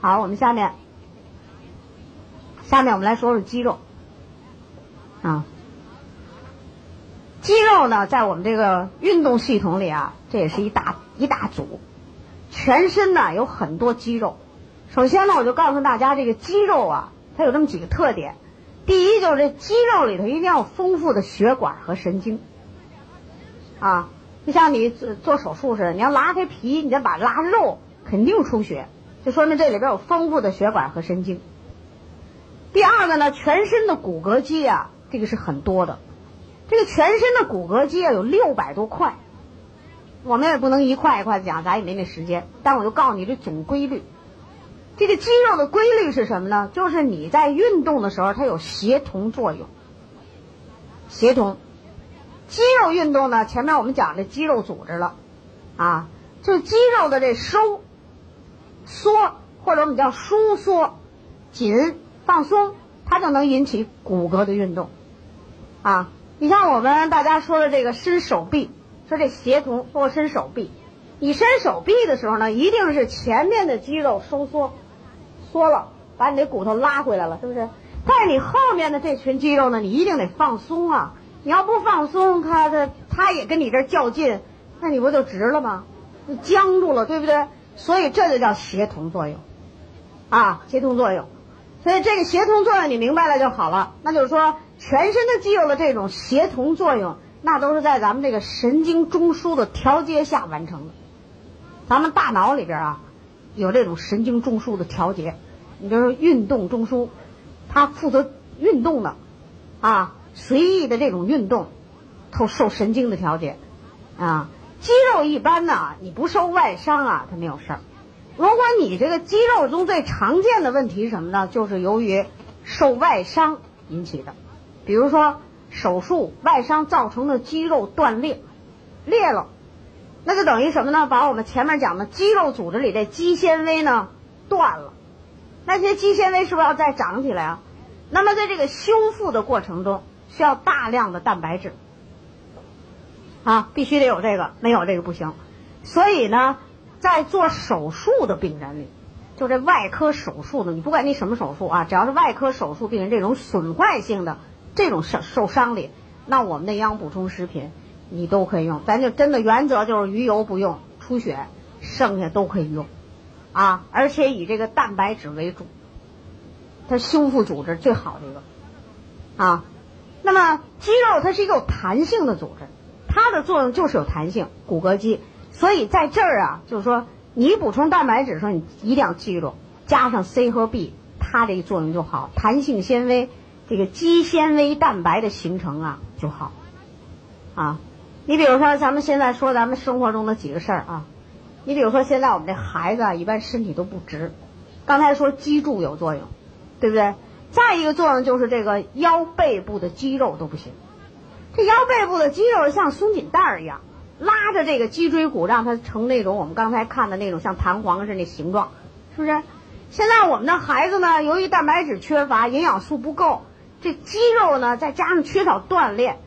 好，我们下面，下面我们来说说肌肉啊。肌肉呢，在我们这个运动系统里啊，这也是一大一大组。全身呢有很多肌肉。首先呢，我就告诉大家，这个肌肉啊，它有这么几个特点。第一，就是这肌肉里头一定要丰富的血管和神经。啊，就像你做做手术似的，你要拉开皮，你再把拉肉，肯定出血，就说明这里边有丰富的血管和神经。第二个呢，全身的骨骼肌啊，这个是很多的。这个全身的骨骼肌啊有六百多块，我们也不能一块一块讲，咱也没那时间。但我就告诉你这总规律。这个肌肉的规律是什么呢？就是你在运动的时候，它有协同作用。协同，肌肉运动呢，前面我们讲这肌肉组织了，啊，就肌肉的这收、缩或者我们叫收缩、紧、放松，它就能引起骨骼的运动，啊。你像我们大家说的这个伸手臂，说这协同或伸手臂，你伸手臂的时候呢，一定是前面的肌肉收缩，缩了，把你的骨头拉回来了，是不是？但是你后面的这群肌肉呢，你一定得放松啊！你要不放松，它它它也跟你这较劲，那你不就直了吗？就僵住了，对不对？所以这就叫协同作用，啊，协同作用。所以这个协同作用你明白了就好了，那就是说。全身的肌肉的这种协同作用，那都是在咱们这个神经中枢的调节下完成的。咱们大脑里边啊，有这种神经中枢的调节。你比如说运动中枢，它负责运动的，啊，随意的这种运动，都受神经的调节。啊，肌肉一般呢，你不受外伤啊，它没有事儿。如果你这个肌肉中最常见的问题是什么呢？就是由于受外伤引起的。比如说手术外伤造成的肌肉断裂，裂了，那就等于什么呢？把我们前面讲的肌肉组织里的肌纤维呢断了，那些肌纤维是不是要再长起来啊？那么在这个修复的过程中，需要大量的蛋白质，啊，必须得有这个，没有这个不行。所以呢，在做手术的病人里，就这外科手术的，你不管你什么手术啊，只要是外科手术病人这种损坏性的。这种受受伤里，那我们的营养补充食品你都可以用。咱就真的原则就是鱼油不用出血，剩下都可以用，啊，而且以这个蛋白质为主，它修复组织最好的一个，啊，那么肌肉它是一个有弹性的组织，它的作用就是有弹性，骨骼肌。所以在这儿啊，就是说你补充蛋白质的时候，你一定要记住加上 C 和 B，它这个作用就好，弹性纤维。这个肌纤维蛋白的形成啊就好，啊，你比如说咱们现在说咱们生活中的几个事儿啊，你比如说现在我们这孩子啊一般身体都不直，刚才说脊柱有作用，对不对？再一个作用就是这个腰背部的肌肉都不行，这腰背部的肌肉像松紧带儿一样，拉着这个脊椎骨让它成那种我们刚才看的那种像弹簧似的形状，是不是？现在我们的孩子呢，由于蛋白质缺乏，营养素不够。这肌肉呢，再加上缺少锻炼，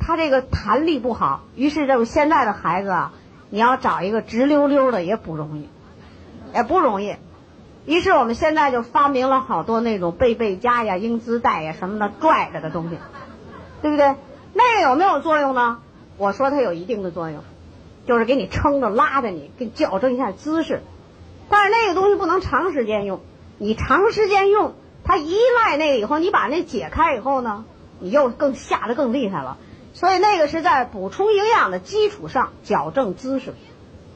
他这个弹力不好。于是，这现在的孩子啊，你要找一个直溜溜的也不容易，也不容易。于是，我们现在就发明了好多那种背背佳呀、英姿带呀什么的拽着的东西，对不对？那个有没有作用呢？我说它有一定的作用，就是给你撑着、拉着你，给矫正一下姿势。但是那个东西不能长时间用，你长时间用。它依赖那个以后，你把那解开以后呢，你又更下的更厉害了。所以那个是在补充营养的基础上矫正姿势。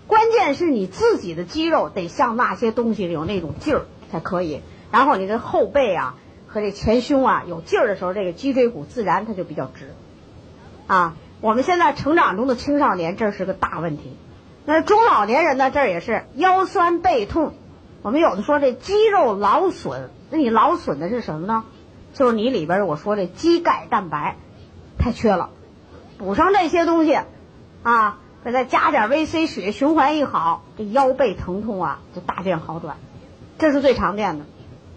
关键是你自己的肌肉得像那些东西有那种劲儿才可以。然后你的后背啊和这前胸啊有劲儿的时候，这个脊椎骨自然它就比较直。啊，我们现在成长中的青少年这是个大问题。那中老年人呢，这也是腰酸背痛。我们有的说这肌肉劳损。那你劳损的是什么呢？就是你里边我说这肌钙蛋白太缺了，补上这些东西啊，再加点维 C，血循环一好，这腰背疼痛啊就大见好转，这是最常见的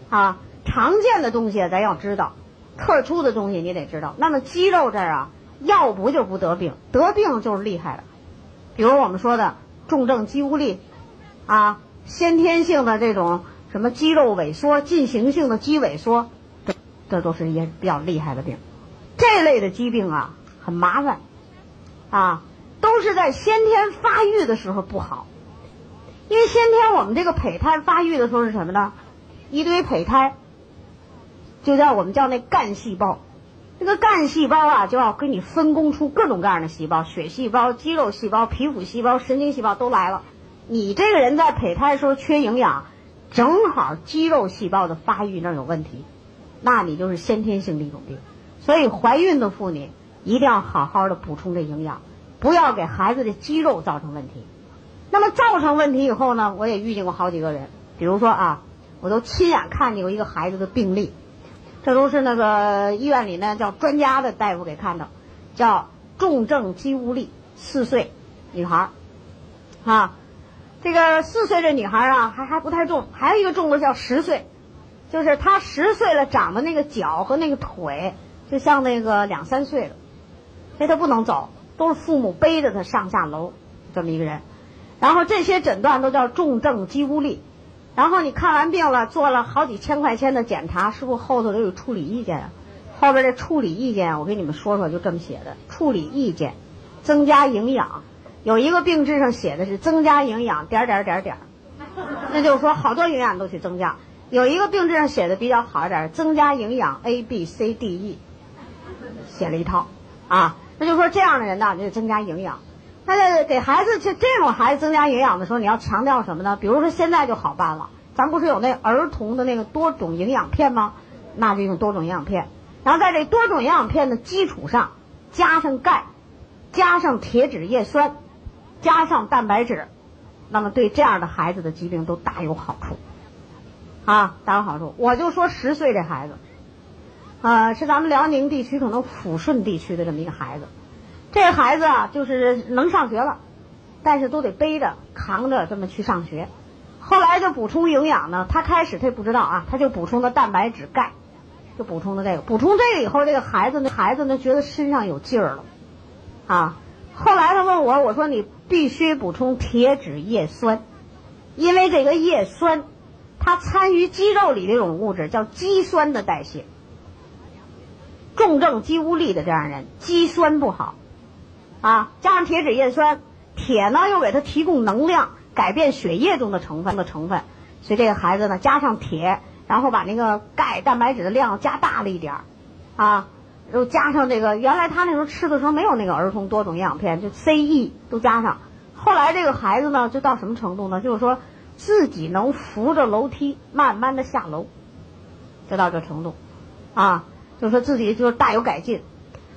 啊。常见的东西咱要知道，特殊的东西你得知道。那么肌肉这儿啊，要不就不得病，得病就是厉害了。比如我们说的重症肌无力啊，先天性的这种。什么肌肉萎缩、进行性的肌萎缩，这这都是一些比较厉害的病。这类的疾病啊，很麻烦，啊，都是在先天发育的时候不好。因为先天我们这个胚胎发育的时候是什么呢？一堆胚胎，就叫我们叫那干细胞。这个干细胞啊，就要给你分工出各种各样的细胞，血细胞、肌肉细胞、皮肤细胞、神经细胞都来了。你这个人在胚胎时候缺营养，正好肌肉细胞的发育那有问题，那你就是先天性的一种病。所以怀孕的妇女一定要好好的补充这营养，不要给孩子的肌肉造成问题。那么造成问题以后呢，我也遇见过好几个人，比如说啊，我都亲眼看见过一个孩子的病例，这都是那个医院里呢叫专家的大夫给看的，叫重症肌无力，四岁女孩儿，啊，这个四岁这女孩儿啊还还不太重，还有一个重的叫十岁，就是她十岁了，长的那个脚和那个腿就像那个两三岁了，所以她不能走，都是父母背着她上下楼，这么一个人。然后这些诊断都叫重症肌无力，然后你看完病了，做了好几千块钱的检查，是不是后头都有处理意见啊？后边这处理意见，我跟你们说说，就这么写的：处理意见，增加营养。有一个病志上写的是增加营养，点点点点，那就是说好多营养都去增加。有一个病志上写的比较好一点，增加营养 A B C D E，写了一套啊，那就说这样的人呢，就增加营养。那在给孩子就这种孩子增加营养的时候，你要强调什么呢？比如说现在就好办了，咱不是有那儿童的那个多种营养片吗？那就用多种营养片，然后在这多种营养片的基础上加上钙，加上铁质叶酸，加上蛋白质，那么对这样的孩子的疾病都大有好处，啊，大有好处。我就说十岁这孩子，呃，是咱们辽宁地区可能抚顺地区的这么一个孩子。这孩子啊，就是能上学了，但是都得背着、扛着这么去上学。后来就补充营养呢，他开始他也不知道啊，他就补充的蛋白质、钙，就补充的这个。补充这个以后，这个孩子呢，孩子呢觉得身上有劲儿了，啊。后来他问我，我说你必须补充铁质叶酸，因为这个叶酸，它参与肌肉里这种物质叫肌酸的代谢。重症肌无力的这样人，肌酸不好。啊，加上铁质叶酸，铁呢又给他提供能量，改变血液中的成分的成分，所以这个孩子呢加上铁，然后把那个钙、蛋白质的量加大了一点儿，啊，又加上这个原来他那时候吃的时候没有那个儿童多种营养片，就 C、E 都加上，后来这个孩子呢就到什么程度呢？就是说自己能扶着楼梯慢慢的下楼，就到这程度，啊，就是说自己就是大有改进。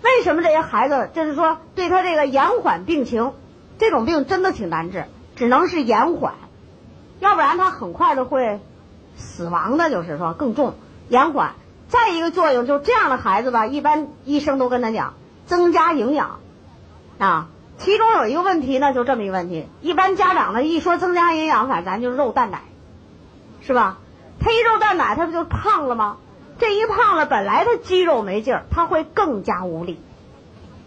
为什么这些孩子就是说对他这个延缓病情，这种病真的挺难治，只能是延缓，要不然他很快的会死亡的，就是说更重延缓。再一个作用，就是这样的孩子吧，一般医生都跟他讲增加营养啊。其中有一个问题呢，就这么一个问题，一般家长呢一说增加营养，反正咱就肉蛋奶，是吧？他一肉蛋奶，他不就胖了吗？这一胖了，本来他肌肉没劲儿，他会更加无力，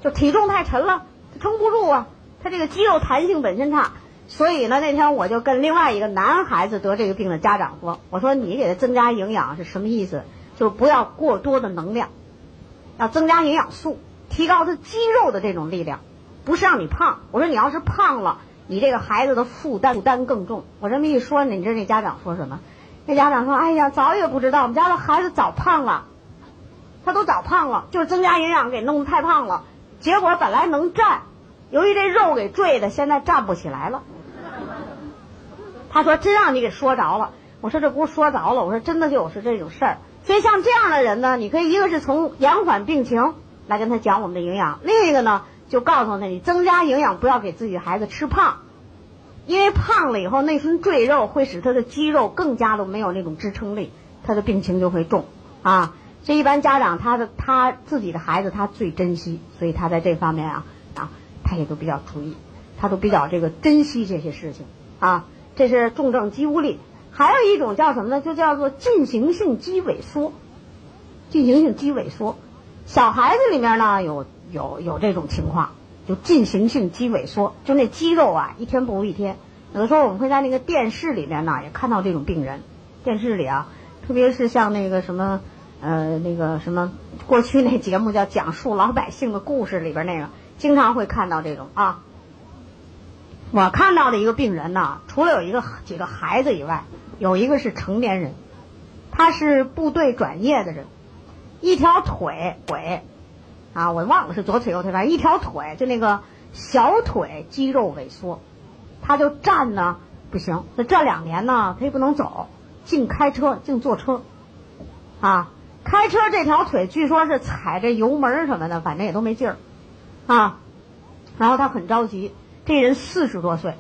就体重太沉了，他撑不住啊。他这个肌肉弹性本身差，所以呢，那天我就跟另外一个男孩子得这个病的家长说：“我说你给他增加营养是什么意思？就是不要过多的能量，要增加营养素，提高他肌肉的这种力量，不是让你胖。我说你要是胖了，你这个孩子的负担负担更重。我这么一说，你知道那家长说什么？”那家长说：“哎呀，早也不知道，我们家的孩子早胖了，他都早胖了，就是增加营养给弄得太胖了。结果本来能站，由于这肉给坠的，现在站不起来了。”他说：“真让你给说着了。”我说：“这不是说着了，我说真的就是这种事儿。所以像这样的人呢，你可以一个是从延缓病情来跟他讲我们的营养，另一个呢就告诉他你增加营养，不要给自己孩子吃胖。”因为胖了以后，那层赘肉会使他的肌肉更加的没有那种支撑力，他的病情就会重啊。这一般家长他的他自己的孩子他最珍惜，所以他在这方面啊啊，他也都比较注意，他都比较这个珍惜这些事情啊。这是重症肌无力，还有一种叫什么呢？就叫做进行性肌萎缩。进行性肌萎缩，小孩子里面呢有有有这种情况。就进行性肌萎缩，就那肌肉啊，一天不如一天。有的时候我们会在那个电视里面呢，也看到这种病人，电视里啊，特别是像那个什么，呃，那个什么，过去那节目叫讲述老百姓的故事里边那个，经常会看到这种啊。我看到的一个病人呢，除了有一个几个孩子以外，有一个是成年人，他是部队转业的人，一条腿腿，啊，我忘了是左腿右腿，反正一条腿就那个小腿肌肉萎缩，他就站呢不行，那这两年呢他也不能走，净开车净坐车，啊，开车这条腿据说是踩着油门什么的，反正也都没劲儿，啊，然后他很着急。这人四十多岁，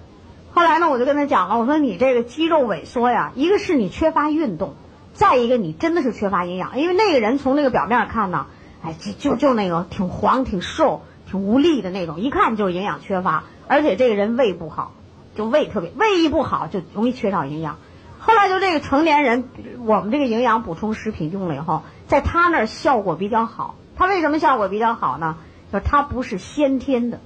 后来呢，我就跟他讲了，我说你这个肌肉萎缩呀，一个是你缺乏运动，再一个你真的是缺乏营养，因为那个人从那个表面看呢，哎，就就就那个挺黄、挺瘦、挺无力的那种，一看就是营养缺乏，而且这个人胃不好，就胃特别胃一不好就容易缺少营养。后来就这个成年人，我们这个营养补充食品用了以后，在他那儿效果比较好。他为什么效果比较好呢？就他不是先天的。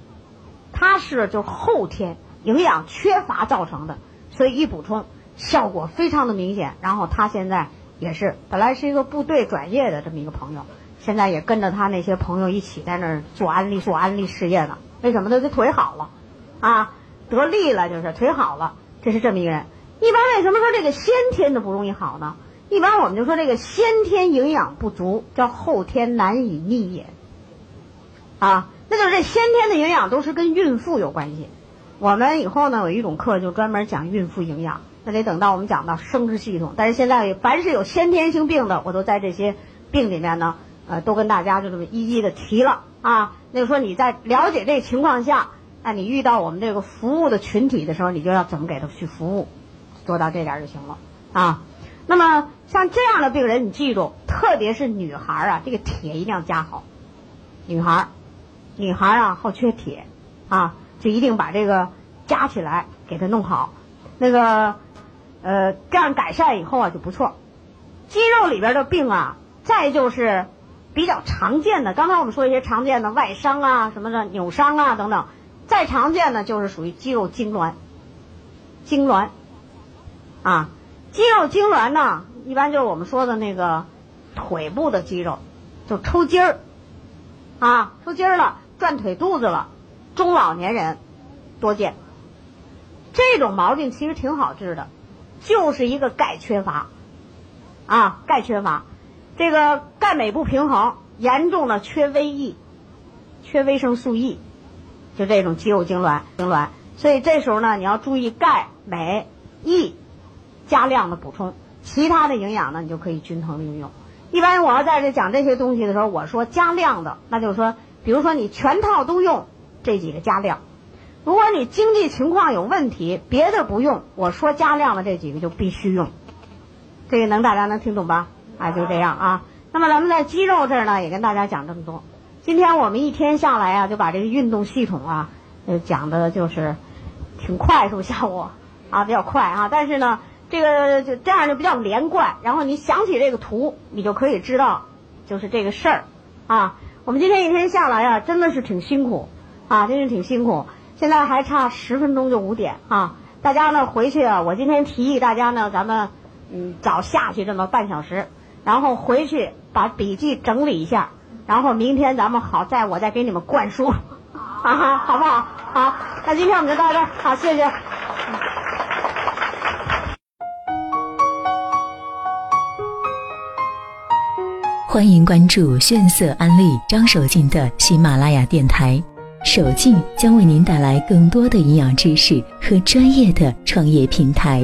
它是就后天营养缺乏造成的，所以一补充效果非常的明显。然后他现在也是本来是一个部队转业的这么一个朋友，现在也跟着他那些朋友一起在那儿做安利做安利事业呢。为什么呢？这腿好了啊，得力了，就是腿好了，这是这么一个人。一般为什么说这个先天的不容易好呢？一般我们就说这个先天营养不足叫后天难以逆也啊。那就是这先天的营养都是跟孕妇有关系。我们以后呢有一种课就专门讲孕妇营养，那得等到我们讲到生殖系统。但是现在凡是有先天性病的，我都在这些病里面呢，呃，都跟大家就这么一一的提了啊。那就说你在了解这情况下，那你遇到我们这个服务的群体的时候，你就要怎么给他去服务，做到这点就行了啊。那么像这样的病人，你记住，特别是女孩啊，这个铁一定要加好，女孩。女孩啊，好缺铁，啊，就一定把这个加起来给它弄好。那个，呃，这样改善以后啊就不错。肌肉里边的病啊，再就是比较常见的。刚才我们说一些常见的外伤啊，什么的扭伤啊等等。再常见的就是属于肌肉痉挛，痉挛，啊，肌肉痉挛呢，一般就是我们说的那个腿部的肌肉就抽筋儿，啊，抽筋儿了。转腿肚子了，中老年人多见。这种毛病其实挺好治的，就是一个钙缺乏啊，钙缺乏，这个钙镁不平衡，严重的缺维 E，缺维生素 E，就这种肌肉痉挛痉挛。所以这时候呢，你要注意钙镁 E 加量的补充，其他的营养呢，你就可以均衡的运用。一般我要在这讲这些东西的时候，我说加量的，那就是说。比如说你全套都用这几个加量，如果你经济情况有问题，别的不用，我说加量的这几个就必须用。这个能大家能听懂吧？啊，就这样啊。那么咱们在肌肉这儿呢，也跟大家讲这么多。今天我们一天下来啊，就把这个运动系统啊，呃，讲的就是挺快速，下午啊比较快啊。但是呢，这个就这样就比较连贯。然后你想起这个图，你就可以知道就是这个事儿啊。我们今天一天下来呀，真的是挺辛苦，啊，真是挺辛苦。现在还差十分钟就五点啊，大家呢回去啊，我今天提议大家呢，咱们嗯早下去这么半小时，然后回去把笔记整理一下，然后明天咱们好再我再给你们灌输，啊哈，好不好？好，那今天我们就到这儿，好，谢谢。欢迎关注炫色安利张守静的喜马拉雅电台，守静将为您带来更多的营养知识和专业的创业平台。